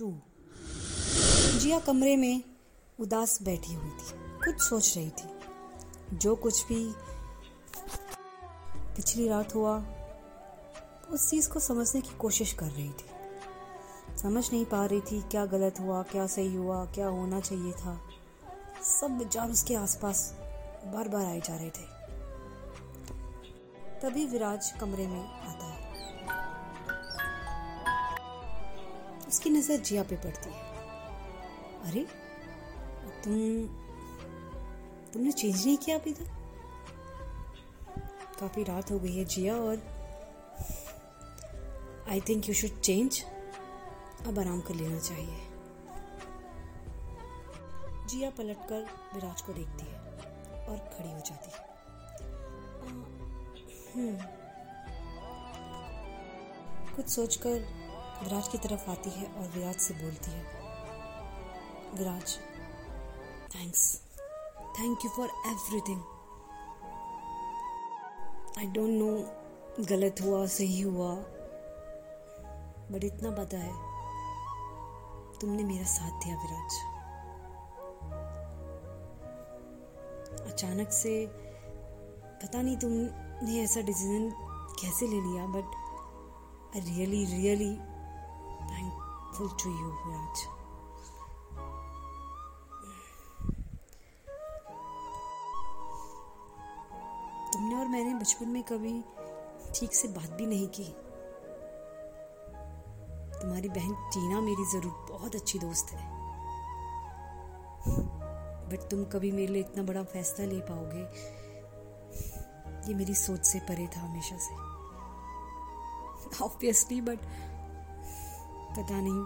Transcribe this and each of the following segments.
To जिया कमरे में उदास बैठी हुई थी। कुछ सोच रही थी। जो कुछ भी पिछली रात हुआ, उस चीज़ को समझने की कोशिश कर रही थी। समझ नहीं पा रही थी क्या गलत हुआ, क्या सही हुआ, क्या होना चाहिए था। सब विचार उसके आसपास बार बार आए जा रहे थे। तभी विराज कमरे में उसकी नज़र जिया पे पड़ती है। अरे, तुम, तुमने चेंज नहीं किया अभी तक? काफ़ी रात हो गई है जिया और I think you should change अब आराम कर लेना चाहिए। जिया पलटकर विराज को देखती है और खड़ी हो जाती है। हम्म। कुछ सोचकर विराज की तरफ़ आती है और विराज से बोलती है, Viraj thanks thank you for everything I don't know गलत हुआ, सही हुआ बट इतना पता है, तुमने मेरा साथ दिया विराज. अचानक से, पता नहीं तुमने ऐसा डिसीज़न कैसे ले लिया but I really really thankful to you Viraj तुमने और मैंने बचपन में कभी ठीक से बात भी नहीं की। तुम्हारी बहन टीना मेरी ज़रूर बहुत अच्छी दोस्त है। बट तुम कभी मेरे लिए इतना बड़ा फैसला ले पाओगे? ये मेरी सोच से परे था हमेशा से। ऑब्वियसली बट पता नहीं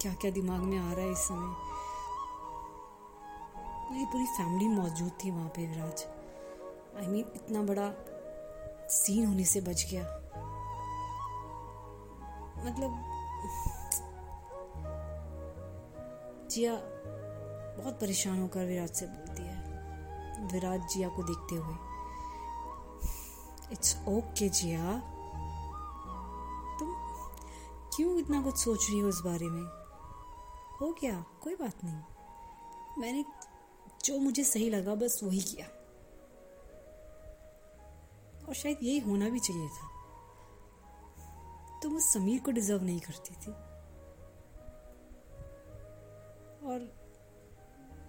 क्या क्या दिमाग में आ रहा है इस समय। मेरी पूरी फैमिली मौजूद थी वहाँ पे Viraj. I I mean mean, इतना बड़ा सीन होने से बच गया। मतलब जिया बहुत परेशान होकर विराज से बोलती है विराज जिया को देखते हुए इट्स ओके जिया। क्यों इतना कुछ सोच रही हो इस बारे में? हो गया, कोई बात नहीं। मैंने जो मुझे सही लगा, बस वही किया। और शायद यही होना भी चाहिए था। तुम उस समीर को डिजर्व नहीं करती थी। और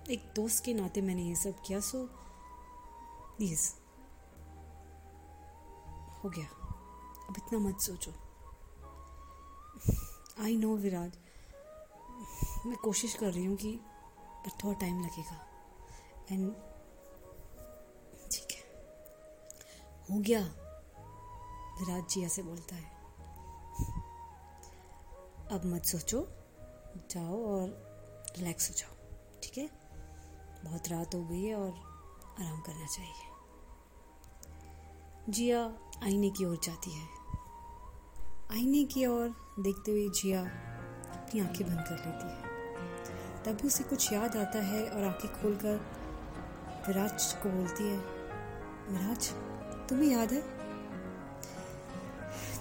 एक दोस्त के नाते मैंने ये सब किया, सो प्लीज़ हो गया। अब इतना मत सोचो। आई नो विराज मैं कोशिश कर रही हूँ कि पर थोड़ा टाइम लगेगा। एंड ठीक है। हो गया। विराज जी ऐसे बोलता है। अब मत सोचो। जाओ और रिलैक्स हो जाओ। ठीक है? बहुत रात हो गई है और आराम करना चाहिए। जिया आईने की ओर जाती है। आईने की ओर देखते हुए जिया अपनी आँखें बंद कर लेती है। तभी उसे कुछ याद आता है और आँखें खोलकर विराज को बोलती है, विराज, तुम्हें याद है?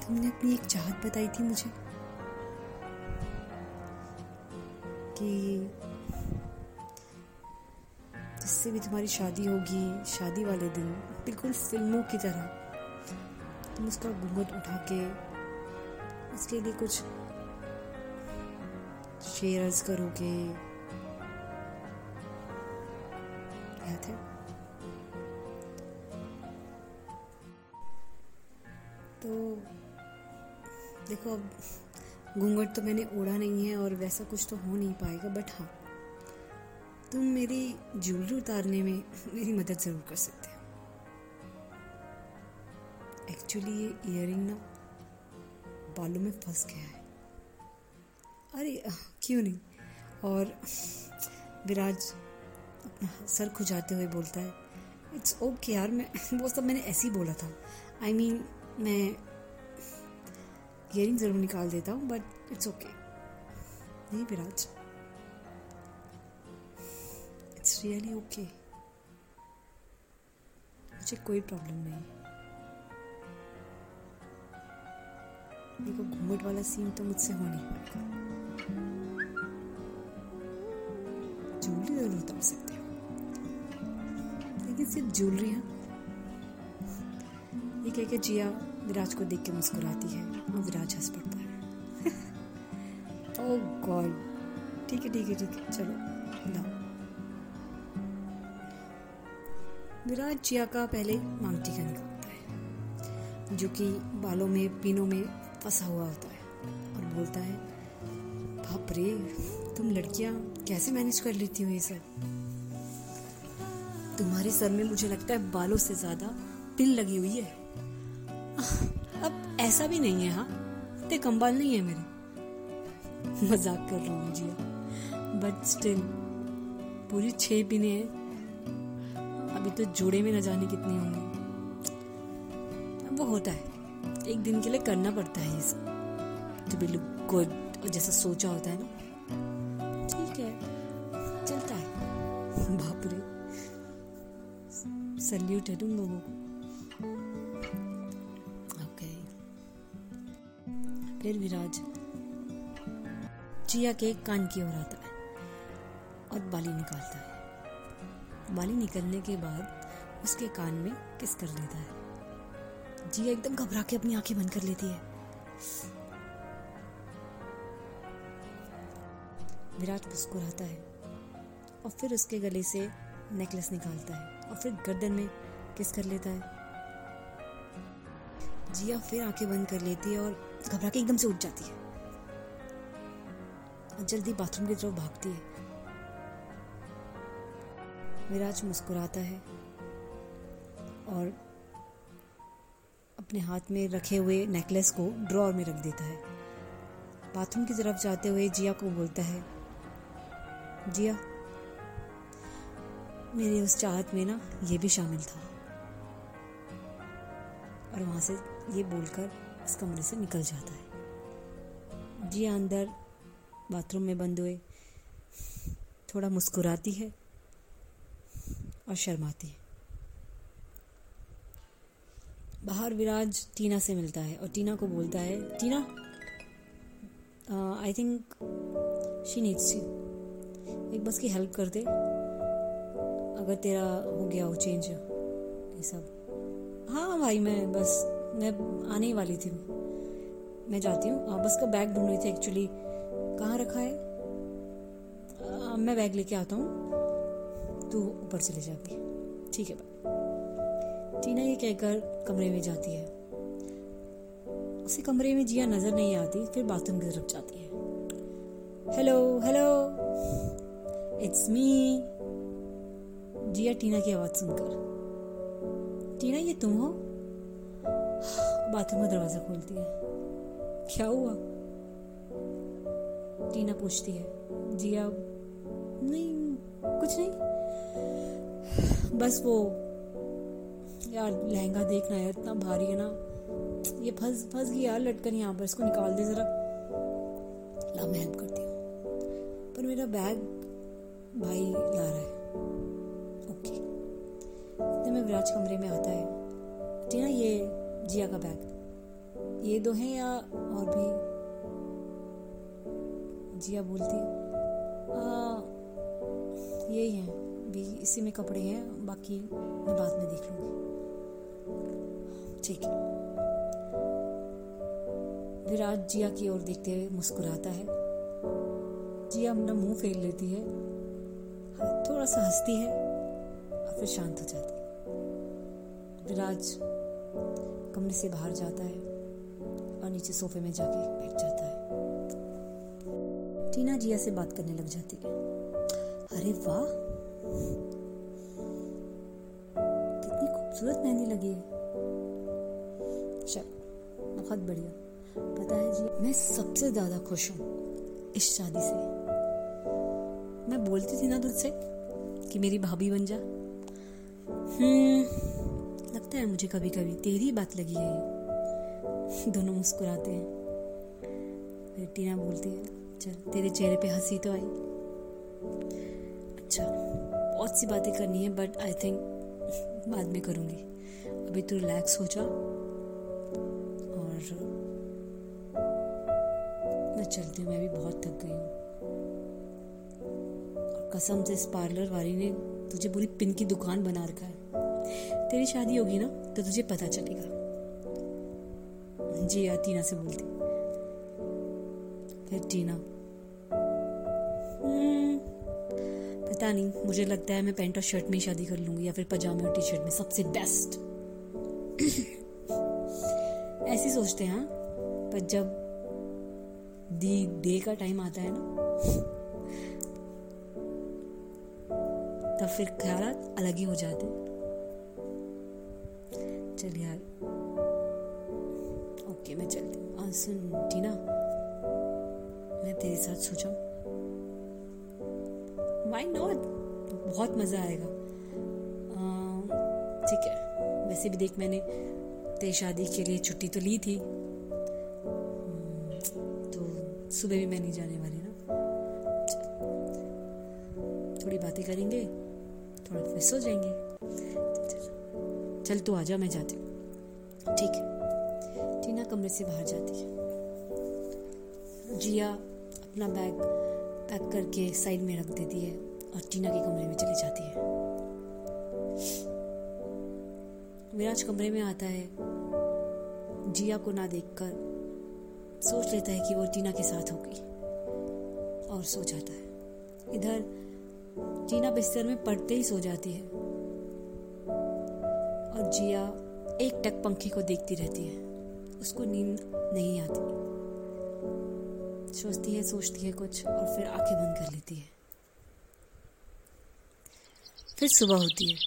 तुमने अपनी एक चाहत बताई थी मुझे कि जिससे भी तुम्हारी शादी होगी, शादी वाले दिन, बिल्कुल फ़िल्मों की तरह, तुम उसका घूंघट उठा के उसके लिए कुछ शेयर्स करोगे? तो देखो, अब घूंघट तो मैंने ओढ़ा नहीं है और वैसा कुछ तो हो नहीं पाएगा बट हाँ तुम मेरी ज्वेलरी उतारने में मेरी मदद ज़रूर कर सकते हो। एक्चुअली ये इयरिंग ना बालों में फंस गया है। अरे क्यों नहीं? और विराज अपना सर खुजाते हुए बोलता है इट्स ओके okay यार मैं वो सब मैंने ऐसे ही बोला था। आई I मीन mean, मैं इयरिंग ज़रूर निकाल देता हूँ बट इट्स ओके नहीं विराज इट्स रियली ओके मुझे कोई प्रॉब्लम नहीं। देखो घूमट वाला सीन तो मुझसे हो नहीं। पाएगा ज्वेलरी ज़रूर उतार सकते हो। लेकिन सिर्फ़ ज्वेलरी है। ये कह के जिया विराज को देख के मुस्कुराती है और विराज हंस पड़ता है। ओह गॉड ठीक है ठीक है ठीक है। चलो, लाओ। विराज जिया का पहले मांग टीका निकालता है, जो कि बालों में, पीनों में फंसा हुआ होता है और बोलता है, बाप रे, तुम लड़कियाँ कैसे मैनेज कर लेती हो ये सब? तुम्हारे सर में मुझे लगता है बालों से ज़्यादा पिन लगी हुई है। अब ऐसा भी नहीं है हाँ? इतने कम बाल नहीं है मेरे। मज़ाक कर रहा हूँ जिया। बट स्टिल पूरी छह पिने हैं। अभी तो जोड़े में न जाने कितनी होंगी। वो होता है। एक दिन के लिए करना पड़ता है ये सब। टू बी लुक गुड जैसा सोचा होता है ना। ठीक है, चलता है। बाप रे। सल्यूट है तुम लोगों को। फिर विराज। जिया के कान की ओर आता है और बाली निकालता है। बाली निकलने के बाद उसके कान में किस कर लेता है? जिया एकदम घबरा के अपनी आँखें बंद कर लेती है। विराट मुस्कुराता है और फिर उसके गले से नेकलेस निकालता है और फिर गर्दन में किस कर लेता है। जिया फिर आँखें बंद कर लेती है और घबरा के एकदम से उठ जाती है। और जल्दी बाथरूम की तरफ़ भागती है। विराज मुस्कुराता है और अपने हाथ में रखे हुए नेकलेस को ड्रॉर में रख देता है। बाथरूम की तरफ़ जाते हुए जिया को बोलता है, जिया, मेरी उस चाहत में ना ये भी शामिल था। और वहाँ से ये बोलकर इस कमरे से निकल जाता है। जिया अंदर बाथरूम में बंद हुए, थोड़ा मुस्कुराती है और शर्माती है। बाहर विराज टीना से मिलता है और टीना को बोलता है Tina I think she needs you एक बस की हेल्प कर दे। अगर तेरा हो गया हो। चेंज ये सब। हाँ भाई मैं बस मैं आने ही वाली थी। मैं जाती हूँ। बस का बैग ढूंढ रही थी एक्चुअली कहाँ रखा है? आ, मैं बैग लेके आता हूँ। तू ऊपर चले जाएगी। ठीक है टीना ये कहकर कमरे में जाती है। उसे कमरे में जिया नज़र नहीं आती, फिर बाथरूम की तरफ़ जाती है। Hello hello. It's me Jiya Tina की आवाज़ सुनकर। टीना, ये तुम हो? बाथरूम का दरवाज़ा खोलती है। क्या हुआ? टीना पूछती है। जिया, नहीं, कुछ नहीं। बस वो यार, लहंगा देखना है इतना भारी है ना। ये फंस फंस गई यार लटकन यहाँ पर, इसको निकाल दे जरा। ला मैं हेल्प करती हूँ। पर मेरा बैग भाई ला रहा है। ओके तो मैं विराज कमरे में आता है। टीना ये जिया का बैग ये दो हैं या और भी? जिया बोलती यही है। भी इसी में कपड़े हैं, बाकी मैं बाद में देख लूँगी। ठीक है। विराट जिया की ओर देखते हुए मुस्कुराता है। जिया अपना मुँह फेर लेती है। थोड़ा सा हंसती है और फिर शांत हो जाती है। विराज कमरे से बाहर जाता है और नीचे सोफे में जाके बैठ जाता है। टीना जिया से बात करने लग जाती है। अरे वाह! कितनी खूबसूरत मेहंदी लगी है। बहुत बढ़िया। पता है जी, मैं सबसे ज़्यादा खुश हूँ इस शादी से। मैं बोलती थी ना तुझसे कि मेरी भाभी बन जा। हम्म लगता है मुझे कभी कभी तेरी बात लगी है। दोनों मुस्कुराते हैं। फिर टीना बोलती है, चल, तेरे चेहरे पे हँसी तो आई। अच्छा बहुत सी बातें करनी है बट आई थिंक बाद में करूँगी। अभी तो रिलैक्स हो जा। चलती हूँ मैं भी बहुत थक गई हूँ। कसम से इस पार्लर वाली ने तुझे पूरी पिन की दुकान बना रखा है। तेरी शादी होगी ना तो तुझे पता चलेगा। जी यार टीना से बोलती। फिर टीना हम्म, पता नहीं मुझे लगता है मैं पैंट और शर्ट में ही शादी कर लूँगी या फिर पजामे और टी शर्ट में सबसे बेस्ट ऐसी सोचते हैं हाँ? पर जब दी डे का टाइम आता है ना। तब फिर ख्याल अलग ही हो जाते चल यार। ओके मैं चलती हूँ। सुन, टीना। मैं तेरे साथ सोचा वाई नॉट बहुत मज़ा आएगा। ठीक है। वैसे भी देख मैंने तेरी शादी के लिए छुट्टी तो ली थी। सुबह भी मैं नहीं जाने वाली ना। थोड़ी बातें करेंगे, थोड़ा फिर सो जाएँगे। चल तू आ जा, मैं जाती हूँ। ठीक है। टीना कमरे से बाहर जाती है। जिया अपना बैग पैक करके साइड में रख देती है और टीना के कमरे में चली जाती है। विराज कमरे में आता है। जिया को ना देखकर सोच लेता है कि वो टीना के साथ होगी। और सो जाता है। इधर, टीना बिस्तर में पड़ते ही सो जाती है। और जिया एक टक पंखे को देखती रहती है। उसको नींद नहीं आती। सोचती है सोचती है कुछ, और फिर आँखें बंद कर लेती है। फिर सुबह होती है।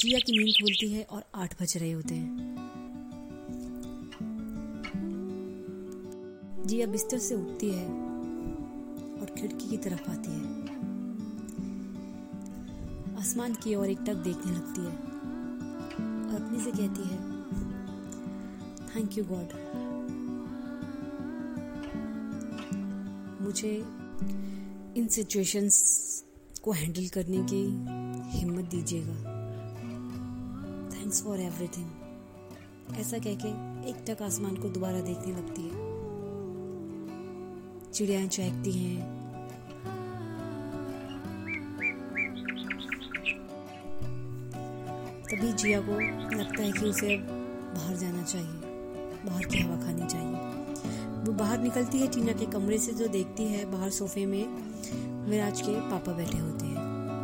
जिया की नींद खुलती है और आठ बज रहे होते हैं। जिया बिस्तर से उठती है और खिड़की की तरफ़ आती है। आसमान की ओर एक टक देखने लगती है और अपने से कहती है थैंक यू गॉड मुझे इन सिचुएशंस को हैंडल करने की हिम्मत दीजिएगा। थैंक्स फॉर एवरीथिंग ऐसा कह के एक टक आसमान को दोबारा देखने लगती है। चिड़ियाएँ चहकती हैं। तभी जिया को लगता है कि उसे बाहर जाना चाहिए, बाहर की हवा खानी चाहिए। वो बाहर निकलती है, टीना के कमरे से जो देखती है, बाहर सोफे में विराज के पापा बैठे होते हैं,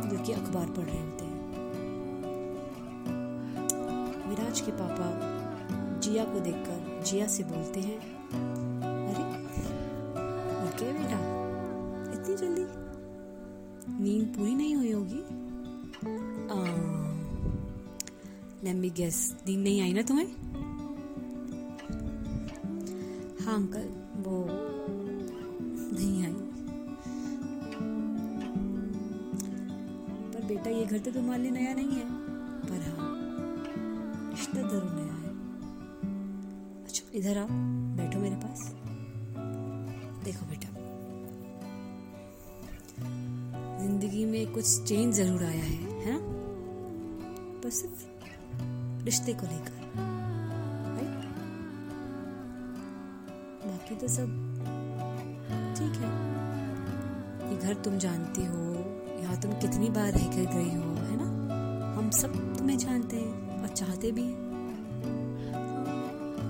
जो कि अखबार पढ़ रहे होते हैं। विराज के पापा जिया को देखकर जिया से बोलते हैं ओके बेटा। इतनी जल्दी? नींद पूरी नहीं हुई होगी? लेट गेस नींद नहीं आई ना तुम्हें? हाँ अंकल, वो नहीं आई। पर बेटा, ये घर तो तुम्हारे लिए नया नहीं है। पर हाँ रिश्ता ज़रूर नया है। अच्छा इधर आओ, बैठो मेरे पास। कुछ चेंज ज़रूर आया है है ना? पर सिर्फ़ रिश्ते को लेकर बाकी तो सब ठीक है। ये घर तुम जानती हो, यहाँ तुम कितनी बार रह कर गई हो, है ना? हम सब तुम्हें जानते हैं और चाहते भी हैं।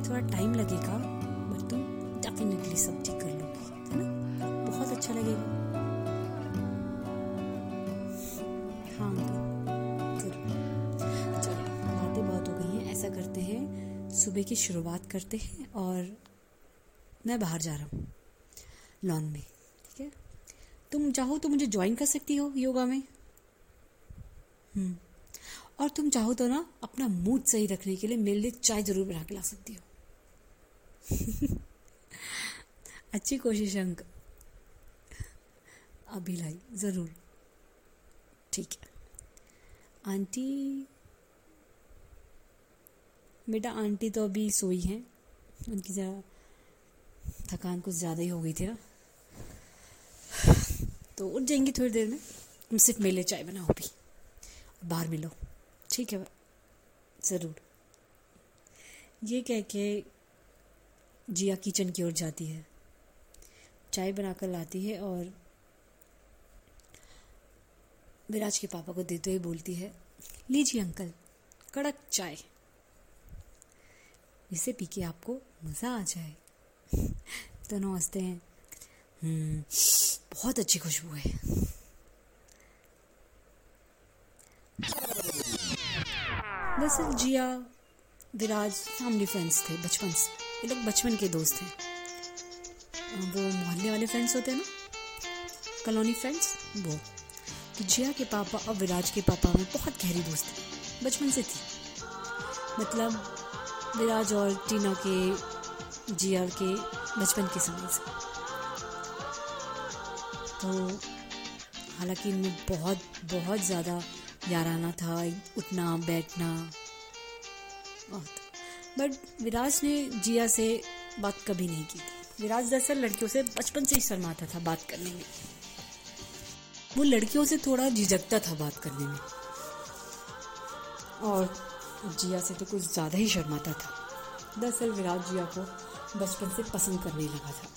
थोड़ा टाइम लगेगा बट तुम डेफिनेटली सब ठीक कर लोगी, है ना? बहुत अच्छा लगेगा। सुबह की शुरुआत करते हैं और मैं बाहर जा रहा हूँ, लॉन में, ठीक है? तुम चाहो तो मुझे ज्वाइन कर सकती हो योगा में। हम्म। और तुम चाहो तो ना अपना मूड सही रखने के लिए मेरे लिए चाय ज़रूर बना के ला सकती हो। अच्छी कोशिश अंक अभी लाई, ज़रूर। ठीक है। आंटी बेटा आंटी तो अभी सोई हैं। उनकी ज़रा थकान कुछ ज़्यादा ही हो गई थी ना। तो उठ जाएँगी थोड़ी देर में। तुम सिर्फ़ मेले चाय बनाओ भी बाहर मिलो। ठीक है, ज़रूर। ये कह के जिया किचन की ओर जाती है। चाय बनाकर लाती है और विराज के पापा को देते हुए बोलती है, लीजिए अंकल, कड़क चाय। इसे पी के आपको मज़ा आ जाए। दोनों हँसते हैं। हम्म, बहुत अच्छी खुशबू है। दरअसल जिया विराज फैमिली फ्रेंड्स थे बचपन से। ये लोग बचपन के दोस्त थे। वो मोहल्ले वाले फ्रेंड्स होते हैं ना? Colony friends? वो। तो जिया के पापा और विराज के पापा में बहुत गहरी दोस्ती। बचपन से थी। मतलब विराज और टीना के जिया के बचपन के समय से। तो हालाँकि इनमें बहुत बहुत ज़्यादा याराना था, उठना, बैठना, बहुत। बट विराज ने जिया से बात कभी नहीं की थी। विराज दरअसल लड़कियों से बचपन से ही शर्माता था बात करने में। वो लड़कियों से थोड़ा झिझकता था बात करने में। और जिया से तो कुछ ज़्यादा ही शर्माता था। दरअसल विराट जिया को बचपन से पसंद करने लगा था।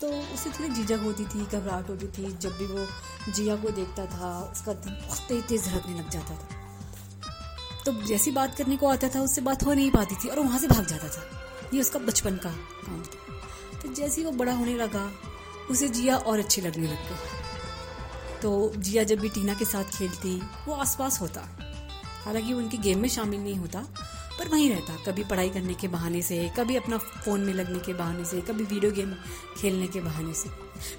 तो उसे थोड़ी झिझक होती थी, घबराहट होती थी। जब भी वो जिया को देखता था, उसका दिल बहुत तेज तेज धड़कने लग जाता था। तो जैसी बात करने को आता था, उससे बात हो नहीं पाती थी और वहाँ से भाग जाता था। ये उसका बचपन का काम था। तो जैसे ही वो बड़ा होने लगा, उसे जिया और अच्छी लगने लग गई। तो जिया जब भी टीना के साथ खेलती, वो आसपास होता। हालाँकि उनके गेम में शामिल नहीं होता, पर वहीं रहता। कभी पढ़ाई करने के बहाने से, कभी अपना फ़ोन में लगने के बहाने से, कभी वीडियो गेम खेलने के बहाने से।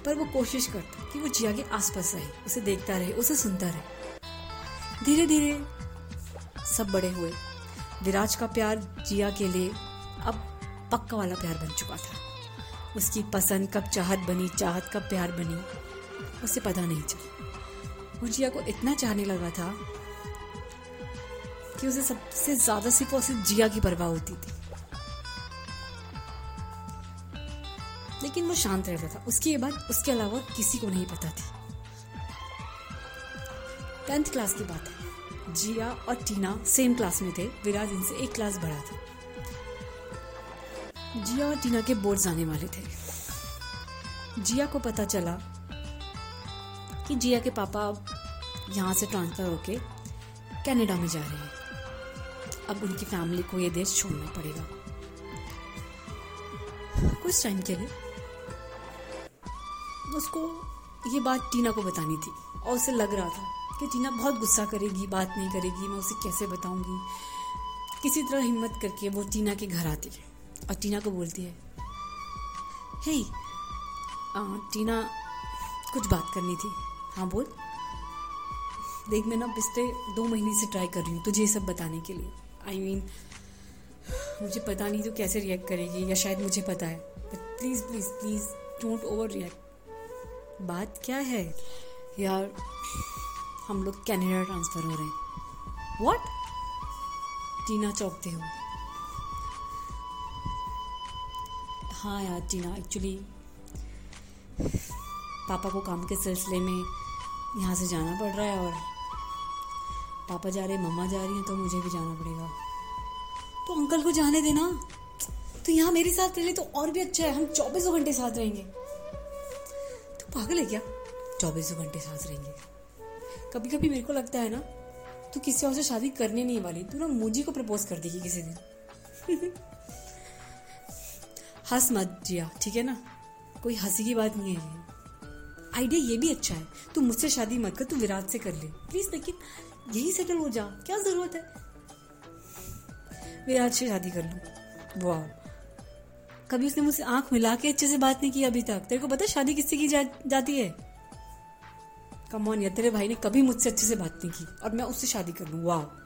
पर वो कोशिश करता कि वो जिया के आसपास रहे, उसे देखता रहे, उसे सुनता रहे। धीरे धीरे सब बड़े हुए। विराज का प्यार जिया के लिए अब पक्का वाला प्यार बन चुका था। उसकी पसंद कब चाहत बनी, चाहत कब प्यार बनी। उसे पता नहीं चला। वो जिया को इतना चाहने लगा था कि उसे सबसे ज़्यादा सिर्फ़ और सिर्फ़ जिया की परवाह होती थी। लेकिन वो शांत रहता था। उसकी ये बात उसके अलावा किसी को नहीं पता थी। टेंथ क्लास की बात है। जिया और टीना सेम क्लास में थे। विराज इनसे एक क्लास बड़ा था। जिया और टीना के बोर्ड आने वाले थे। जिया को पता चला कि जिया के पापा यहाँ से ट्रांसफ़र होके कनाडा में जा रहे हैं। अब उनकी फैमिली को ये देश छोड़ना पड़ेगा। कुछ टाइम के लिए। उसको ये बात टीना को बतानी थी और उसे लग रहा था कि टीना बहुत गुस्सा करेगी बात नहीं करेगी मैं उसे कैसे बताऊँगी। किसी तरह हिम्मत करके वो टीना के घर आती है और टीना को बोलती है हे hey, टीना कुछ बात करनी थी। हाँ बोल। देख मैं ना पिछले दो महीने से ट्राई कर रही हूँ तुझे ये सब बताने के लिए। आई I मीन mean, मुझे पता नहीं तो कैसे रिएक्ट करेगी या शायद मुझे पता है। But please please please don't overreact बात क्या है? यार हम लोग कैनेडा ट्रांसफ़र हो रहे हैं। वॉट टीना चौंकते हुए हाँ यार टीना एक्चुअली पापा को काम के सिलसिले में यहाँ से जाना पड़ रहा है और पापा जा रहे, मम्मा जा रही हैं तो मुझे भी जाना पड़ेगा। तो अंकल को जाने देना। तो यहाँ मेरे साथ रह ले तो और भी अच्छा है। हम चौबीसों घंटे साथ रहेंगे। तो पागल है क्या? चौबीसों घंटे साथ रहेंगे। कभी कभी मेरे को लगता है ना, तू किसी और से शादी करने नहीं वाली। तू ना मुझे को प्रपोज कर देगी किसी दिन। हंस मत जिया, ठीक है ना? कोई हँसी की बात नहीं है आइडिया ये भी अच्छा है। तू मुझसे शादी मत कर तू विराट से कर ले। प्लीज़ लेकिन यही सेटल हो जा। क्या ज़रूरत है? विराट से शादी कर लू। वाह। कभी उसने मुझसे आँख मिला के अच्छे से बात नहीं की अभी तक? तेरे को पता शादी किससे की जा, जाती है? कमॉन या तेरे भाई ने कभी मुझसे अच्छे से बात नहीं की। और मैं उससे शादी कर लू। वाह।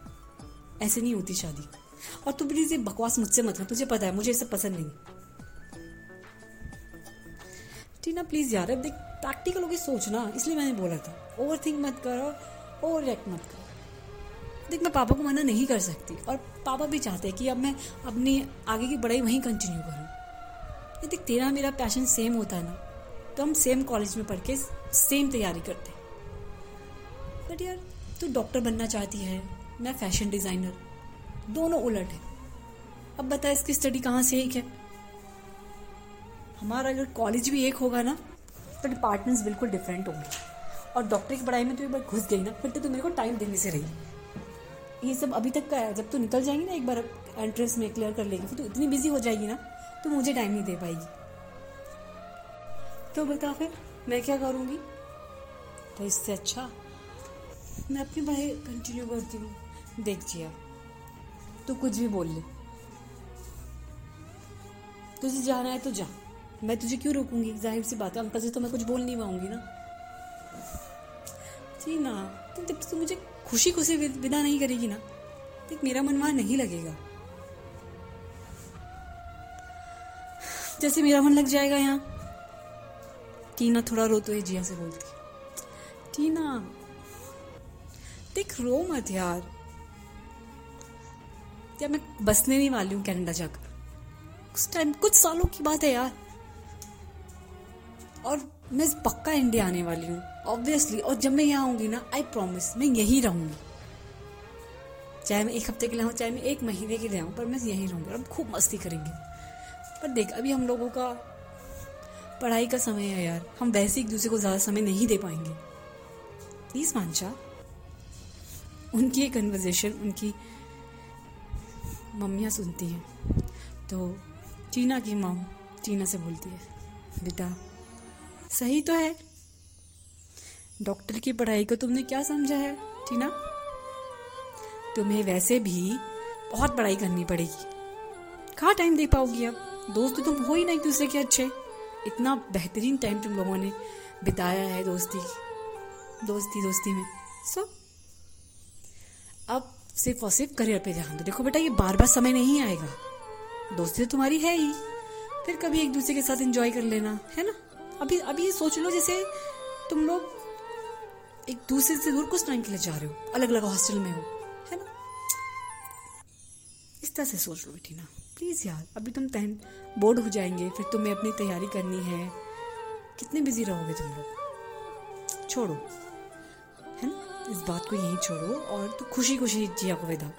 ऐसे नहीं होती शादी। और तू प्लीज़ ये बकवास मुझसे मत कर। तुझे पता है मुझे ये सब पसंद नहीं। टीना प्लीज़ यार अब देख प्रैक्टिकल होकर सोचना। इसलिए मैंने बोला था ओवर थिंक मत करो ओवर रिएक्ट मत करो। देख, मैं पापा को मना नहीं कर सकती, और पापा भी चाहते हैं कि अब मैं अपनी आगे की पढ़ाई वहीं कंटिन्यू करूँ। देख, तेरा मेरा पैशन सेम होता है ना तो हम सेम कॉलेज में पढ़ के सेम तैयारी करते बट यार, तू डॉक्टर बनना चाहती है, मैं फ़ैशन डिज़ाइनर दोनों उलट है। अब बता, इसकी स्टडी कहाँ से एक है? हमारा अगर कॉलेज भी एक होगा ना तो डिपार्टमेंट्स बिल्कुल डिफरेंट होंगे। और डॉक्टर की पढ़ाई में तो एक बार घुस गई ना, फिर तो तू मेरे को टाइम देने से रही। ये सब अभी तक का है, जब तू निकल जाएगी ना एक बार एंट्रेंस में क्लियर कर लेगी, फिर तो इतनी बिज़ी हो जाएगी ना तो मुझे टाइम नहीं दे पाएगी। तो बता फिर, मैं क्या करूँगी? तो इससे अच्छा मैं अपनी पढ़ाई कंटिन्यू करती हूँ। देख जिया, तू कुछ भी बोल ले। तुझे जाना है तो जा। मैं तुझे क्यों रोकूँगी? ज़ाहिर सी बात है, अंकल से तो मैं कुछ बोल नहीं पाऊँगी ना। जी ना तो जब तू मुझे खुशी खुशी विदा नहीं करेगी ना देख मेरा मन वहाँ नहीं लगेगा। जैसे मेरा मन लग जाएगा यहाँ। टीना थोड़ा रो तो है जिया से बोलती। टीना, देख, रो मत यार। या मैं बसने नहीं वाली हूँ कनाडा जाकर? कुछ टाइम कुछ सालों की बात है यार। और मैं पक्का इंडिया आने वाली हूँ ऑब्वियसली और जब मैं यहाँ आऊँगी ना आई प्रॉमिस मैं यहीं रहूँगी। चाहे मैं एक हफ़्ते के लिए आऊँ, चाहे मैं एक महीने के लिए आऊँ, पर मैं यहीं रहूँगी और हम खूब मस्ती करेंगे। पर देख, अभी हम लोगों का पढ़ाई का समय है यार। हम वैसे एक दूसरे को ज़्यादा समय नहीं दे पाएँगे। प्लीज़ मानशा उनकी ये कन्वर्जेशन उनकी मम्मियाँ सुनती हैं। तो टीना की माम टीना से बोलती है, बेटा सही तो है। डॉक्टर की पढ़ाई को तुमने क्या समझा है, टीना? तुम्हें वैसे भी बहुत पढ़ाई करनी पड़ेगी। कहाँ टाइम दे पाओगी अब दोस्त तुम हो ही ना एक दूसरे के अच्छे। इतना बेहतरीन टाइम तुम लोगों ने बिताया है दोस्ती दोस्ती दोस्ती में। सो अब सिर्फ़ और सिर्फ़ करियर पे ध्यान दो। देखो बेटा, ये बार बार समय नहीं आएगा। दोस्ती तो तुम्हारी है ही। फिर कभी एक दूसरे के साथ एंजॉय कर लेना, है ना? अभी अभी सोच लो जैसे तुम लोग एक दूसरे से दूर कुछ टाइम के लिए जा रहे हो अलग अलग हॉस्टल में हो, है ना? इस तरह से सोच लो बेटी ना प्लीज़ यार, अभी तुम टेंथ बोर्ड हो जाएँगे, फिर तुम्हें अपनी तैयारी करनी है। कितने बिज़ी रहोगे तुम लोग? छोड़ो, है ना? इस बात को यहीं छोड़ो और तो खुशी खुशी जिया को विदा।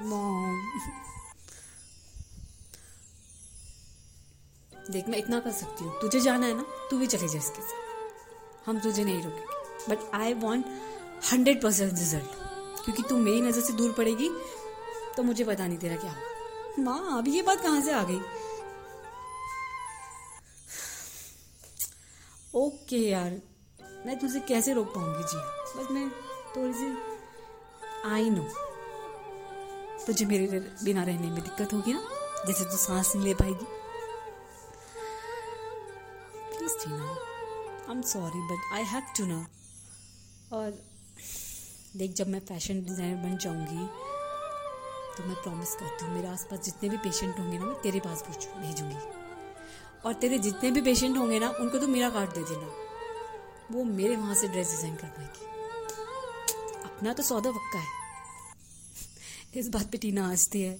मॉम देख, मैं इतना कर सकती हूँ। तुझे जाना है ना, तू भी चले जा इसके साथ। हम तुझे नहीं रोकेंगे। But I want hundred percent result क्योंकि तू मेरी नज़र से दूर पड़ेगी तो मुझे पता नहीं तेरा क्या माँ अभी ये बात कहाँ से आ गई? ओके यार, मैं तुझे कैसे रोक पाऊँगी जी बस मैं थोड़ी सी आई नो तुझे मेरे बिना रहने में दिक्कत होगी ना, जैसे तू सांस नहीं ले पाएगी। I am sorry but I have to know और देख, जब मैं फ़ैशन डिज़ाइनर बन जाऊँगी तो मैं प्रॉमिस करती हूँ, मेरे आसपास जितने भी पेशेंट होंगे ना, मैं तेरे पास भेजूँगी। और तेरे जितने भी पेशेंट होंगे ना, उनको तो मेरा कार्ड दे देना। वो मेरे वहाँ से ड्रेस डिज़ाइन कर पाएगी। अपना तो सौदा पक्का है। इस बात पे टीना हंसती है।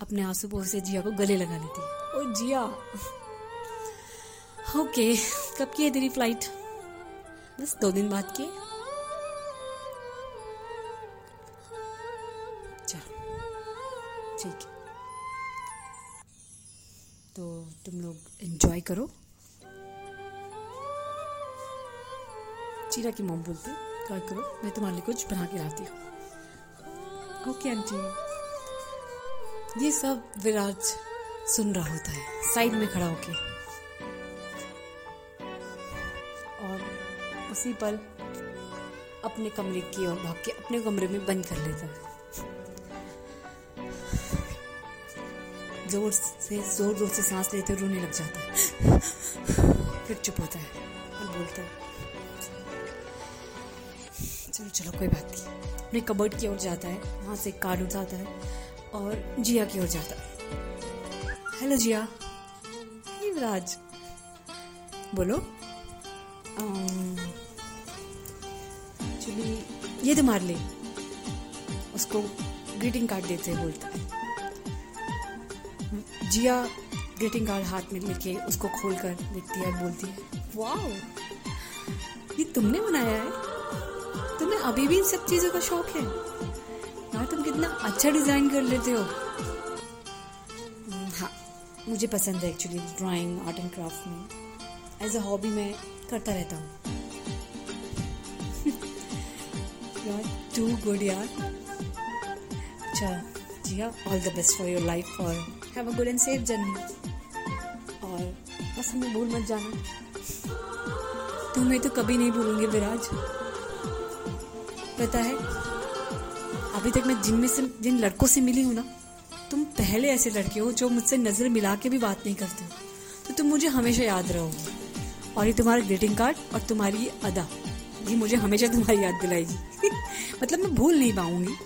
अपने आँसू पोर से जिया को गले लगा लेती है। ओ जिया। ओके कब की है तेरी फ़्लाइट बस दो दिन बाद की ठीक तो तुम लोग एंजॉय करो। चीरा की मोम बोलते ट्राई करो। मैं तुम्हारे लिए कुछ बना के लाती हूँ। ओके आंटी ये सब विराज सुन रहा होता है साइड में खड़ा होके। उसी पर अपने कमरे की ओर भाग के अपने कमरे में बंद कर लेता। ज़ोर से, ज़ोर ज़ोर से सांस लेते रोने लग जाता। है फिर चुप होता है और बोलता है, चलो चलो, कोई बात नहीं। अपने कबर्ड की ओर जाता है, वहाँ से कार्ड उठाता है और जिया की ओर जाता है। हेलो जिया। युवराज। बोलो। चलिए ये तो मार ले। उसको ग्रीटिंग कार्ड देते हैं बोलता है। जिया ग्रीटिंग कार्ड हाथ में लेके उसको खोल कर देखती है बोलती है वाह ये तुमने बनाया है। तुम्हें अभी भी इन सब चीज़ों का शौक है। यार तुम कितना अच्छा डिज़ाइन कर लेते हो। हाँ मुझे पसंद है actually drawing art and craft में। एज अ हॉबी मैं करता रहता हूँ। टू गुड यार अच्छा जी हाँ all the best for your life और have a good and safe journey और बस हमें भूल मत जाना। तुम्हें तो कभी नहीं भूलूँगी विराज। पता है, अभी तक मैं जिन में से, जिन लड़कों से मिली हूँ ना, तुम पहले ऐसे लड़के हो जो मुझसे नज़र मिला के भी बात नहीं करते। तो तुम मुझे हमेशा याद रहोगे और ये तुम्हारा ग्रीटिंग कार्ड और तुम्हारी अदा, ये मुझे हमेशा तुम्हारी याद दिलाएगी। मतलब मैं भूल नहीं पाऊँगी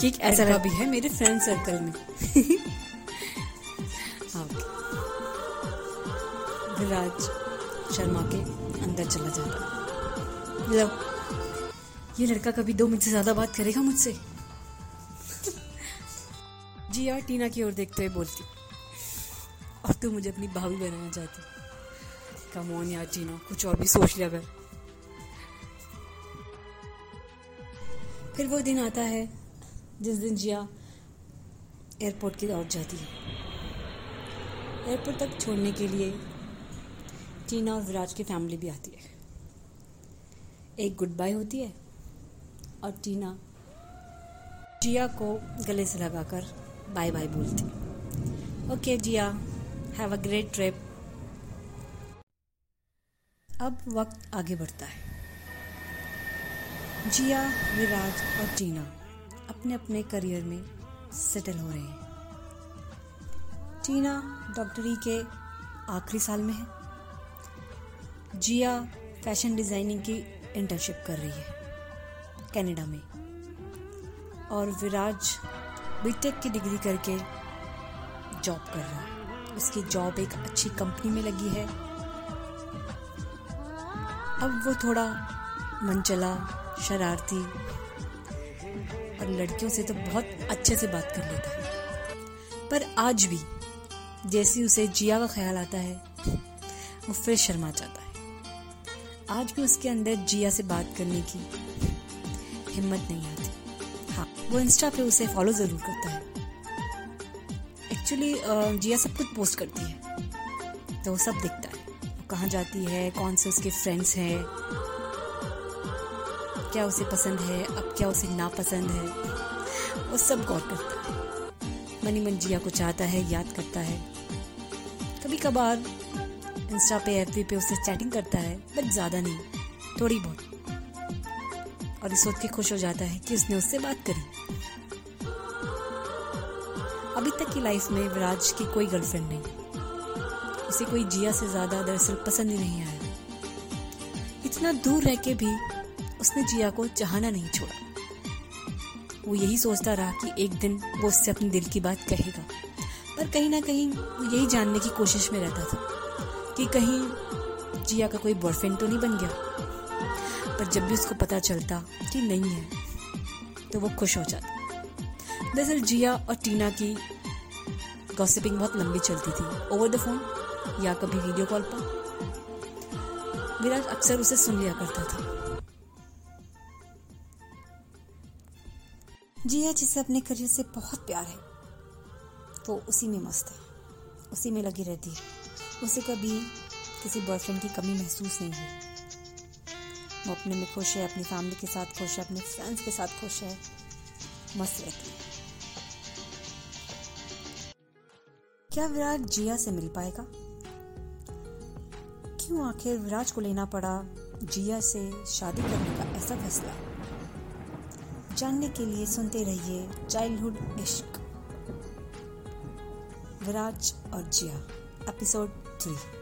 कि एक ऐसा भी है मेरे फ्रेंड सर्कल में। हाँ। विराज शर्मा के अंदर चला जाता लो ये लड़का कभी दो मिनट से ज़्यादा बात करेगा मुझसे? जी यार टीना की ओर देखते हुए बोलती। और तू मुझे अपनी भाभी बनाना चाहती। कम ऑन यार टीना कुछ और भी सोच लिया कर। फिर वो दिन आता है जिस दिन जिया एयरपोर्ट की ओर जाती है। एयरपोर्ट तक छोड़ने के लिए टीना और विराज की फैमिली भी आती है। एक गुड बाय होती है और टीना जिया को गले से लगाकर बाय बाय बोलती okay Jiya have a great trip अब वक्त आगे बढ़ता है। जिया विराज और टीना अपने अपने करियर में सेटल हो रहे हैं। टीना डॉक्टरी के आखिरी साल में है। जिया फ़ैशन डिज़ाइनिंग की इंटर्नशिप कर रही है कनाडा में। और विराज बीटेक की डिग्री करके जॉब कर रहा है। उसकी जॉब एक अच्छी कंपनी में लगी है। अब वो थोड़ा मनचला शरारती। और लड़कियों से तो बहुत अच्छे से बात कर लेता है। पर आज भी, जैसे उसे जिया का ख्याल आता है, वो फिर शर्मा जाता है। आज भी उसके अंदर जिया से बात करने की हिम्मत नहीं आती। हाँ वो इंस्टा पे उसे फॉलो ज़रूर करता है। एक्चुअली जिया सब कुछ पोस्ट करती है। तो वो सब दिखता है। कहाँ जाती है, कौन से उसके फ्रेंड्स हैं। क्या उसे पसंद है, अब क्या उसे नापसंद है? वो सब गौर करता है। मनी मन जिया को चाहता है, याद करता है। कभी कभार इंस्टा पे एफ़ पे उससे चैटिंग करता है, बट ज़्यादा नहीं, थोड़ी बहुत। और इस सोच के खुश हो जाता है कि उसने उससे बात करी। अभी तक की लाइफ में विराज की कोई गर्लफ्रेंड नहीं। उसे कोई जिया से ज़्यादा दरअसल पसंद ही नहीं आया। इतना दूर रह के भी उसने जिया को चाहना नहीं छोड़ा। वो यही सोचता रहा कि एक दिन वो उससे अपने दिल की बात कहेगा। पर कहीं ना कहीं वो यही जानने की कोशिश में रहता था कि कहीं जिया का कोई बॉयफ्रेंड तो नहीं बन गया। पर जब भी उसको पता चलता कि नहीं है तो वो खुश हो जाता। दरअसल जिया और टीना की गॉसिपिंग बहुत लंबी चलती थी। ओवर द फ़ोन या कभी वीडियो कॉल पर। विराज अक्सर उसे सुन लिया करता था। जिया जिसे अपने करियर से बहुत प्यार है, वो उसी में मस्त है, उसी में लगी रहती है। उसे कभी किसी बॉयफ्रेंड की कमी महसूस नहीं है। वो अपने में खुश है, अपनी फैमिली के साथ खुश है, अपने फ्रेंड्स के साथ खुश है, मस्त रहती है। क्या विराट जिया से मिल पाएगा? क्यों आखिर विराज को लेना पड़ा जिया से शादी करने का ऐसा फैसला? जानने के लिए सुनते रहिए चाइल्डहुड इश्क विराज और जिया एपिसोड थ्री